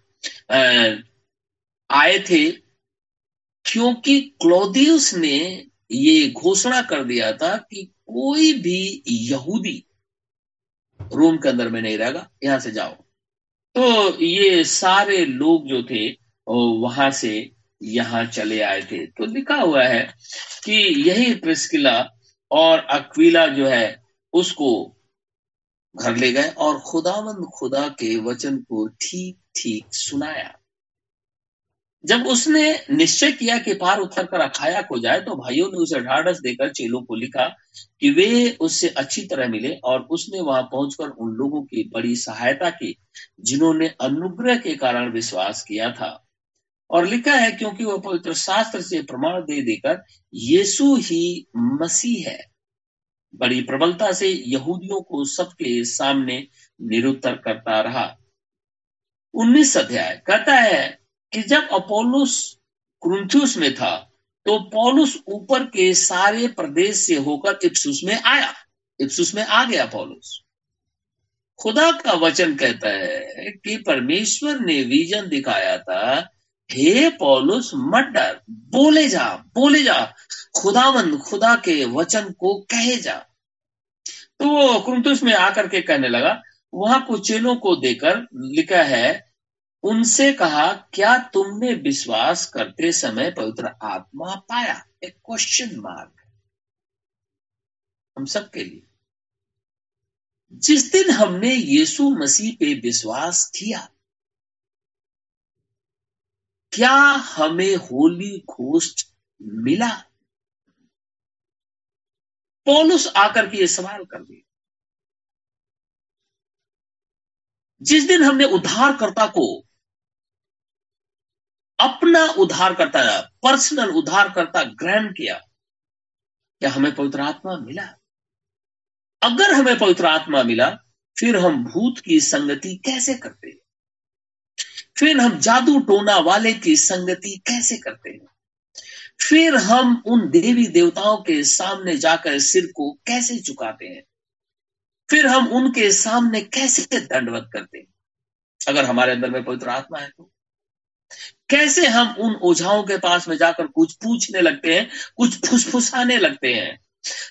आए थे क्योंकि क्लौदियस ने ये घोषणा कर दिया था कि कोई भी यहूदी रोम के अंदर में नहीं रहेगा, यहाँ से जाओ। तो ये सारे लोग जो थे वहाँ से यहाँ चले आए थे। तो लिखा हुआ है कि यही प्रिस्किला और अक्विला जो है, उसको घर ले गए और खुदावंद खुदा के वचन को ठीक ठीक सुनाया। जब उसने निश्चय किया कि पार उतर कर अखाया को जाए तो भाइयों ने उसे ढाढ़स देकर चेलों को लिखा कि वे उससे अच्छी तरह मिले और उसने वहाँ पहुंचकर उन लोगों की बड़ी सहायता की, जिन्होंने अनुग्रह के कारण विश्वास किया था। और लिखा है, क्योंकि वह पवित्र शास्त्र से प्रमाण दे देकर यीशु ही मसीह है। बड़ी प्रबलता से यहूदियों को सबके सामने निरुत्तर करता रहा। उन्नीस अध्याय कहता है कि जब अपोलोस क्रुंथुस में था तो पौलुस ऊपर के सारे प्रदेश से होकर इप्सुस में आया। इप्सुस में आ गया पौलुस। खुदा का वचन कहता है कि परमेश्वर ने विजन दिखाया था हे पौलुस, मत डर। बोले जा बोले जा। खुदावन खुदा के वचन को कहे जा। तो वो कुंतुस में आकर के कहने लगा, वहाँ कुछ चेलों को देकर लिखा है, उनसे कहा, क्या तुमने विश्वास करते समय पवित्र आत्मा पाया? एक क्वेश्चन मार्क हम सबके लिए। जिस दिन हमने यीशु मसीह पे विश्वास किया क्या हमें होली घोष्ट मिला? पोलुस आकर के ये सवाल कर दिया जिस दिन हमने उद्धारकर्ता को अपना उद्धारकर्ता पर्सनल उद्धारकर्ता ग्रहण किया, क्या हमें पवित्र आत्मा मिला? अगर हमें पवित्र आत्मा मिला, फिर हम भूत की संगति कैसे करते? हैं फिर हम जादू टोना वाले की संगति कैसे करते हैं? फिर हम उन देवी देवताओं के सामने जाकर सिर को कैसे झुकाते हैं? फिर हम उनके सामने कैसे दंडवत करते हैं? अगर हमारे अंदर में पवित्र आत्मा है तो। कैसे हम उन ओझाओं के पास में जाकर कुछ पूछने लगते हैं, कुछ फुसफुसाने लगते हैं?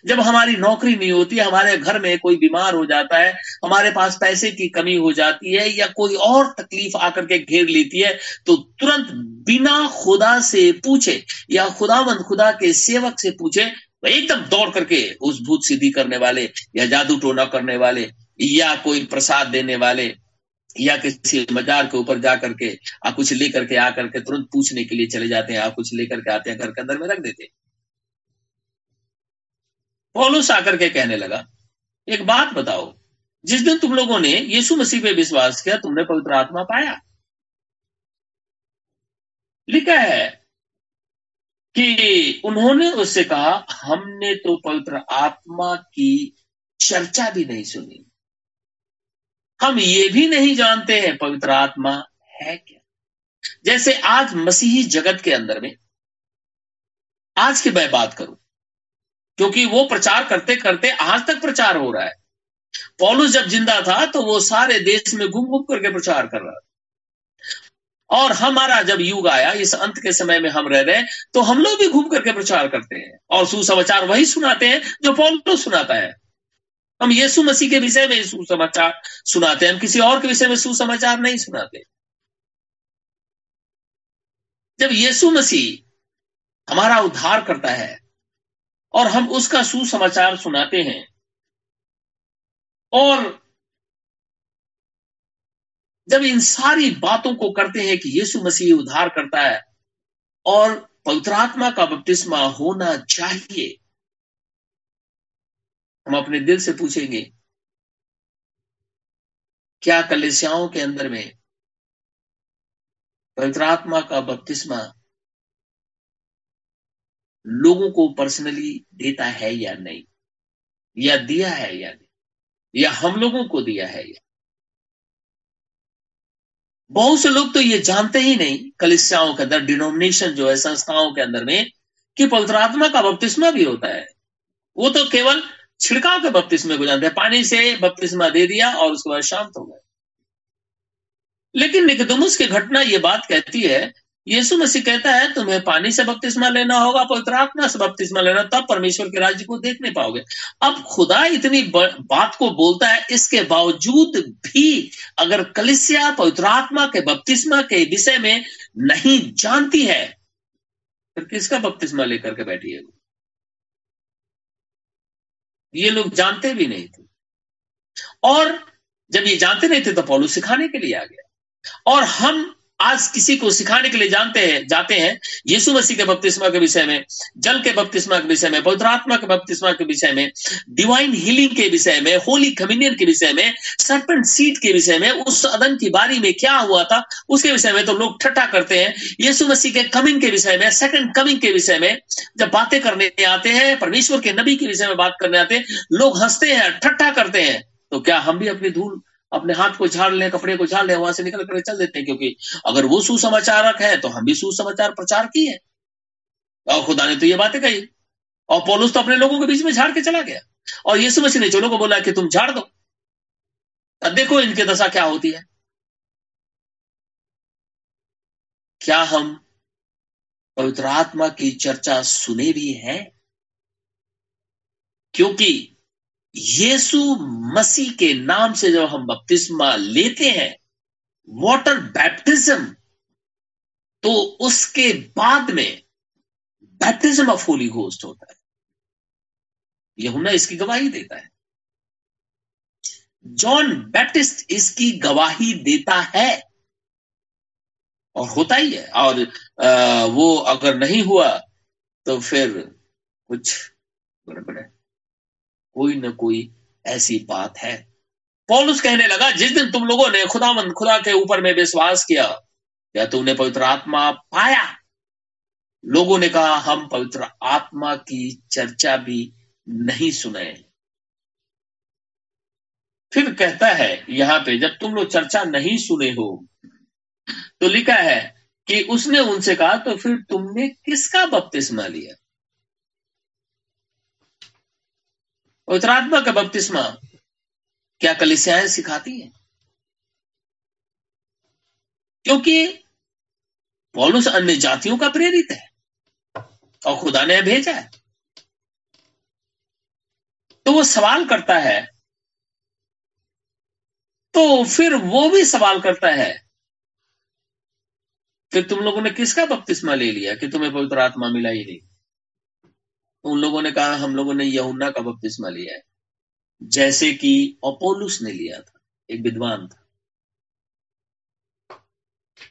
जब हमारी नौकरी नहीं होती, हमारे घर में कोई बीमार हो जाता है, हमारे पास पैसे की कमी हो जाती है या कोई और तकलीफ़ आकर के घेर लेती है तो तुरंत बिना खुदा से पूछे या खुदावंद खुदा के सेवक से पूछे तो एकदम दौड़ करके उस भूत सिद्धि करने वाले या जादू टोना करने वाले या कोई प्रसाद देने वाले या किसी मजार के ऊपर जा करके आ कुछ लेकर के आकर के तुरंत पूछने के लिए चले जाते हैं, आ कुछ लेकर के आते हैं, घर के अंदर में रख देते हैं। पौलुस आकर के कहने लगा, एक बात बताओ, जिस दिन तुम लोगों ने यीशु मसीह पे विश्वास किया, तुमने पवित्र आत्मा पाया? लिखा है कि उन्होंने उससे कहा, हमने तो पवित्र आत्मा की चर्चा भी नहीं सुनी। हम ये भी नहीं जानते हैं पवित्र आत्मा है क्या। जैसे आज मसीही जगत के अंदर में, आज की मैं बात करूँ क्योंकि वो प्रचार करते करते आज तक प्रचार हो रहा है। पॉलुस जब ज़िंदा था तो वो सारे देश में घूम घूम करके प्रचार कर रहा था। और हमारा जब युग आया, इस अंत के समय में हम रह रहे हैं तो हम लोग भी घूम करके प्रचार करते हैं। और सुसमाचार वही सुनाते हैं, जो पॉलुस सुनाता है। हम यीशु मसीह के विषय में सुसमाचार सुनाते हैं, हम किसी और के विषय में सुसमाचार नहीं सुनाते। जब यीशु मसीह हमारा उद्धार करता है और हम उसका सुसमाचार सुनाते हैं। और जब इन सारी बातों को करते हैं कि यीशु मसीह उद्धार करता है और पवित्र आत्मा का बपतिस्मा होना चाहिए, हम अपने दिल से पूछेंगे, क्या कलेसियाओं के अंदर में पवित्र आत्मा का बपतिस्मा लोगों को पर्सनली देता है या नहीं? या दिया है या नहीं? या हम लोगों को दिया है या? बहुत से लोग तो ये जानते ही नहीं, कलिसियाओं के अंदर डिनोमिनेशन जो है, संस्थाओं के अंदर में, कि पवित्र आत्मा का बपतिस्मा भी होता है। वो तो केवल छिड़काव के बपतिस्मे को जानते हैं। पानी से बपतिस्मा दे दिया और उसके बाद शांत हो गए। लेकिन निकदमुस की घटना ये बात कहती है यीशु मसीह कहता है, तुम्हें पानी से बपतिस्मा लेना होगा, पवित्र आत्मा से बपतिस्मा लेना तब परमेश्वर के राज्य को देख नहीं पाओगे। अब खुदा इतनी बात को बोलता है, इसके बावजूद भी अगर कलिसिया पवित्र आत्मा के बपतिस्मा के विषय में नहीं जानती है, फिर किसका बपतिस्मा लेकर के बैठी है ये लोग जानते भी नहीं थे। और जब ये जानते नहीं थे तो पौलू सिखाने के लिए आ गया। और हम आज किसी को सिखाने के लिए जानते हैं, जाते हैं, यीशु मसीह के बपतिस्मा के विषय में, जल के बपतिस्मा के विषय में, पवित्र आत्मा के बपतिस्मा के विषय में डिवाइन हीलिंग के विषय में होली कम्युनियन के विषय में सरपेंट सीट के विषय में, उस अदन की बारी में क्या हुआ था, उसके विषय में तो लोग ठट्ठा करते हैं। यीशु मसीह के कमिंग के विषय में सेकंड कमिंग के विषय में, जब बातें करने आते हैं, परमेश्वर के नबी के विषय में बात करने आते हैं, लोग हँसते हैं, ठट्ठा करते हैं तो क्या हम भी अपनी धूल अपने हाथ को झाड़ लें, कपड़े को झाड़ लें, वहाँ से निकल कर चल देते हैं, क्योंकि अगर वो सुसमाचारक है तो हम भी सुसमाचार प्रचार किए। और खुदा ने तो ये बातें कही। और पोलूस तो अपने लोगों के बीच में झाड़ के चला गया। और यीशु मसीह ने चलो को बोला कि तुम झाड़ दो देखो इनकी दशा क्या होती है। क्या हम पवित्र आत्मा की चर्चा सुने भी है? क्योंकि यीशु मसीह के नाम से जब हम बपतिस्मा लेते हैं वाटर बैप्टिज्म तो उसके बाद में बैप्टिज्म ऑफ़ होली घोस्ट होता है। यहुना इसकी गवाही देता है। जॉन बैप्टिस्ट इसकी गवाही देता है। और होता ही है। और आ, वो अगर नहीं हुआ तो फिर कुछ बड़े है कोई न कोई ऐसी बात है। पौलुस कहने लगा, जिस दिन तुम लोगों ने खुदामंद खुदा के ऊपर में विश्वास किया या तुमने पवित्र आत्मा पाया? लोगों ने कहा, हम पवित्र आत्मा की चर्चा भी नहीं सुने। फिर कहता है, यहाँ पे जब तुम लोग चर्चा नहीं सुने हो तो लिखा है कि उसने उनसे कहा तो फिर तुमने किसका बपतिस्मा लिया? उत्तरात्मा का बपतिस्मा। क्या कलिसियाएँ सिखाती है? क्योंकि पौलुस अन्य जातियों का प्रेरित है और खुदा ने भेजा है। तो वो सवाल करता है तो फिर वो भी सवाल करता है फिर तुम लोगों ने किसका बपतिस्मा ले लिया कि तुम्हें पवित्र आत्मा मिला ही नहीं? उन लोगों ने कहा, हम लोगों ने यहुन्ना का बपतिस्मा लिया है। जैसे कि अपोलुस ने लिया था, एक विद्वान था।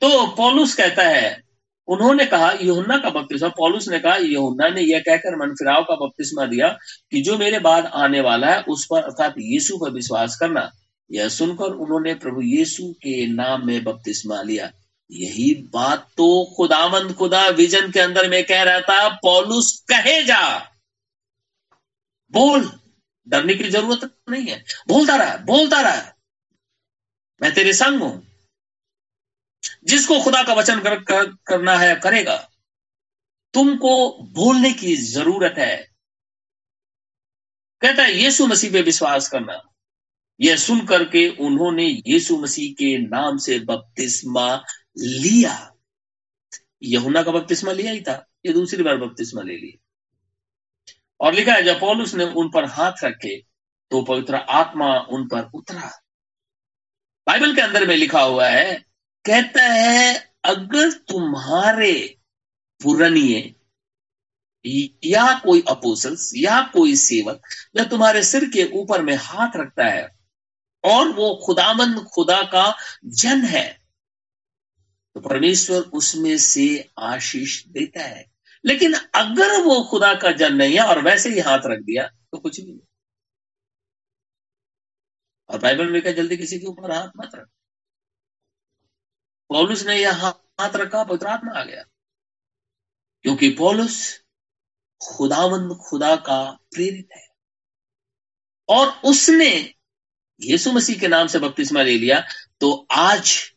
तो पौलुस कहता है, उन्होंने कहा, यहुन्ना का बपतिस्मा, पौलुस ने कहा, यहुन्ना ने यह कहकर मनफिराव का बपतिस्मा दिया कि जो मेरे बाद आने वाला है, उस पर अर्थात यीशु पर विश्वास करना। यह सुनकर उन्होंने प्रभु यीशु के नाम में बपतिस्मा लिया। यही बात तो खुदावंद खुदा विजन के अंदर में कह रहा था पौलुस कहे जा बोल डरने की ज़रूरत नहीं है। बोलता रहा बोलता रहा। मैं तेरे संग हूँ। जिसको खुदा का वचन कर, कर, करना है करेगा। तुमको बोलने की ज़रूरत है। कहता है यीशु मसीह पे विश्वास करना। यह सुन करके उन्होंने यीशु मसीह के नाम से बपतिस्मा लिया। यहुना का बपतिस्मा लिया ही था, ये दूसरी बार बपतिस्मा ले लिया और लिखा है, जब पौलुस ने उन पर हाथ रखे तो पवित्र आत्मा उन पर उतरा। बाइबल के अंदर में लिखा हुआ है, कहता है, अगर तुम्हारे पुरानिए या कोई अपोसल्स या कोई सेवक या तुम्हारे सिर के ऊपर में हाथ रखता है, और वो खुदामंद खुदा का जन है तो परमेश्वर उसमें से आशीष देता है। लेकिन अगर वो खुदा का जन नहीं है और वैसे ही हाथ रख दिया तो कुछ भी नहीं। और बाइबल में कहा, जल्दी किसी के ऊपर हाथ मत रख। पौलुस ने यह हाथ रखा, पवित्र आत्मा आ गया। क्योंकि पौलुस खुदावंद, खुदा का प्रेरित है। और उसने यीशु मसीह के नाम से बपतिस्मा ले लिया तो आज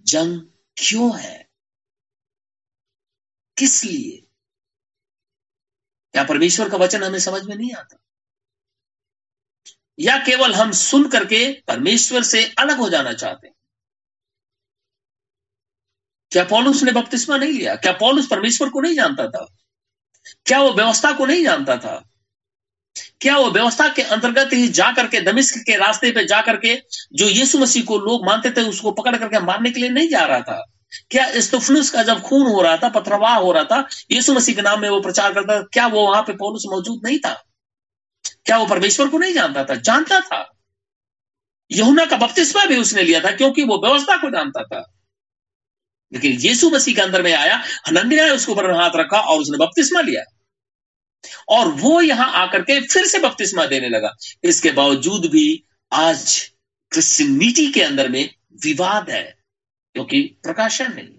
जंग क्यों है? किस लिए? क्या परमेश्वर का वचन हमें समझ में नहीं आता? या केवल हम सुन करके परमेश्वर से अलग हो जाना चाहते हैं? क्या पौलुस ने बपतिस्मा नहीं लिया? क्या पौलुस परमेश्वर को नहीं जानता था? क्या वो व्यवस्था को नहीं जानता था? क्या वो व्यवस्था के अंतर्गत ही जाकर के, दमिश्क के रास्ते पे जाकर के जो यीशु मसीह को लोग मानते थे, उसको पकड़ करके मारने के लिए नहीं जा रहा था। क्या स्तफनुस का जब खून हो रहा था, पथरवाह हो रहा था, यीशु मसीह के नाम में वो प्रचार करता था, क्या वो वहाँ पे पौलुस मौजूद नहीं था? क्या वो परमेश्वर को नहीं जानता था? जानता था। यहुना का बपतिस्मा भी उसने लिया था, क्योंकि वो व्यवस्था को जानता था। लेकिन यीशु मसीह के अंदर में आया हनन्या उसके ऊपर हाथ रखा और उसने बपतिस्मा लिया। और वो यहाँ आकर के फिर से बपतिस्मा देने लगा। इसके बावजूद भी आज क्रिश्चियनिटी के अंदर में विवाद है क्योंकि प्रकाशन नहीं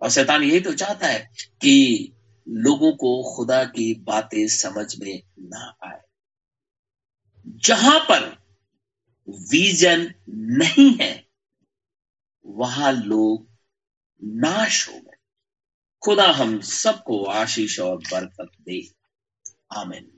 और शैतान यही तो चाहता है कि लोगों को खुदा की बातें समझ में ना आए। जहाँ पर विजन नहीं है, वहाँ लोग नाश हो गए। खुदा हम सबको आशीष और बरकत दे। आमिन।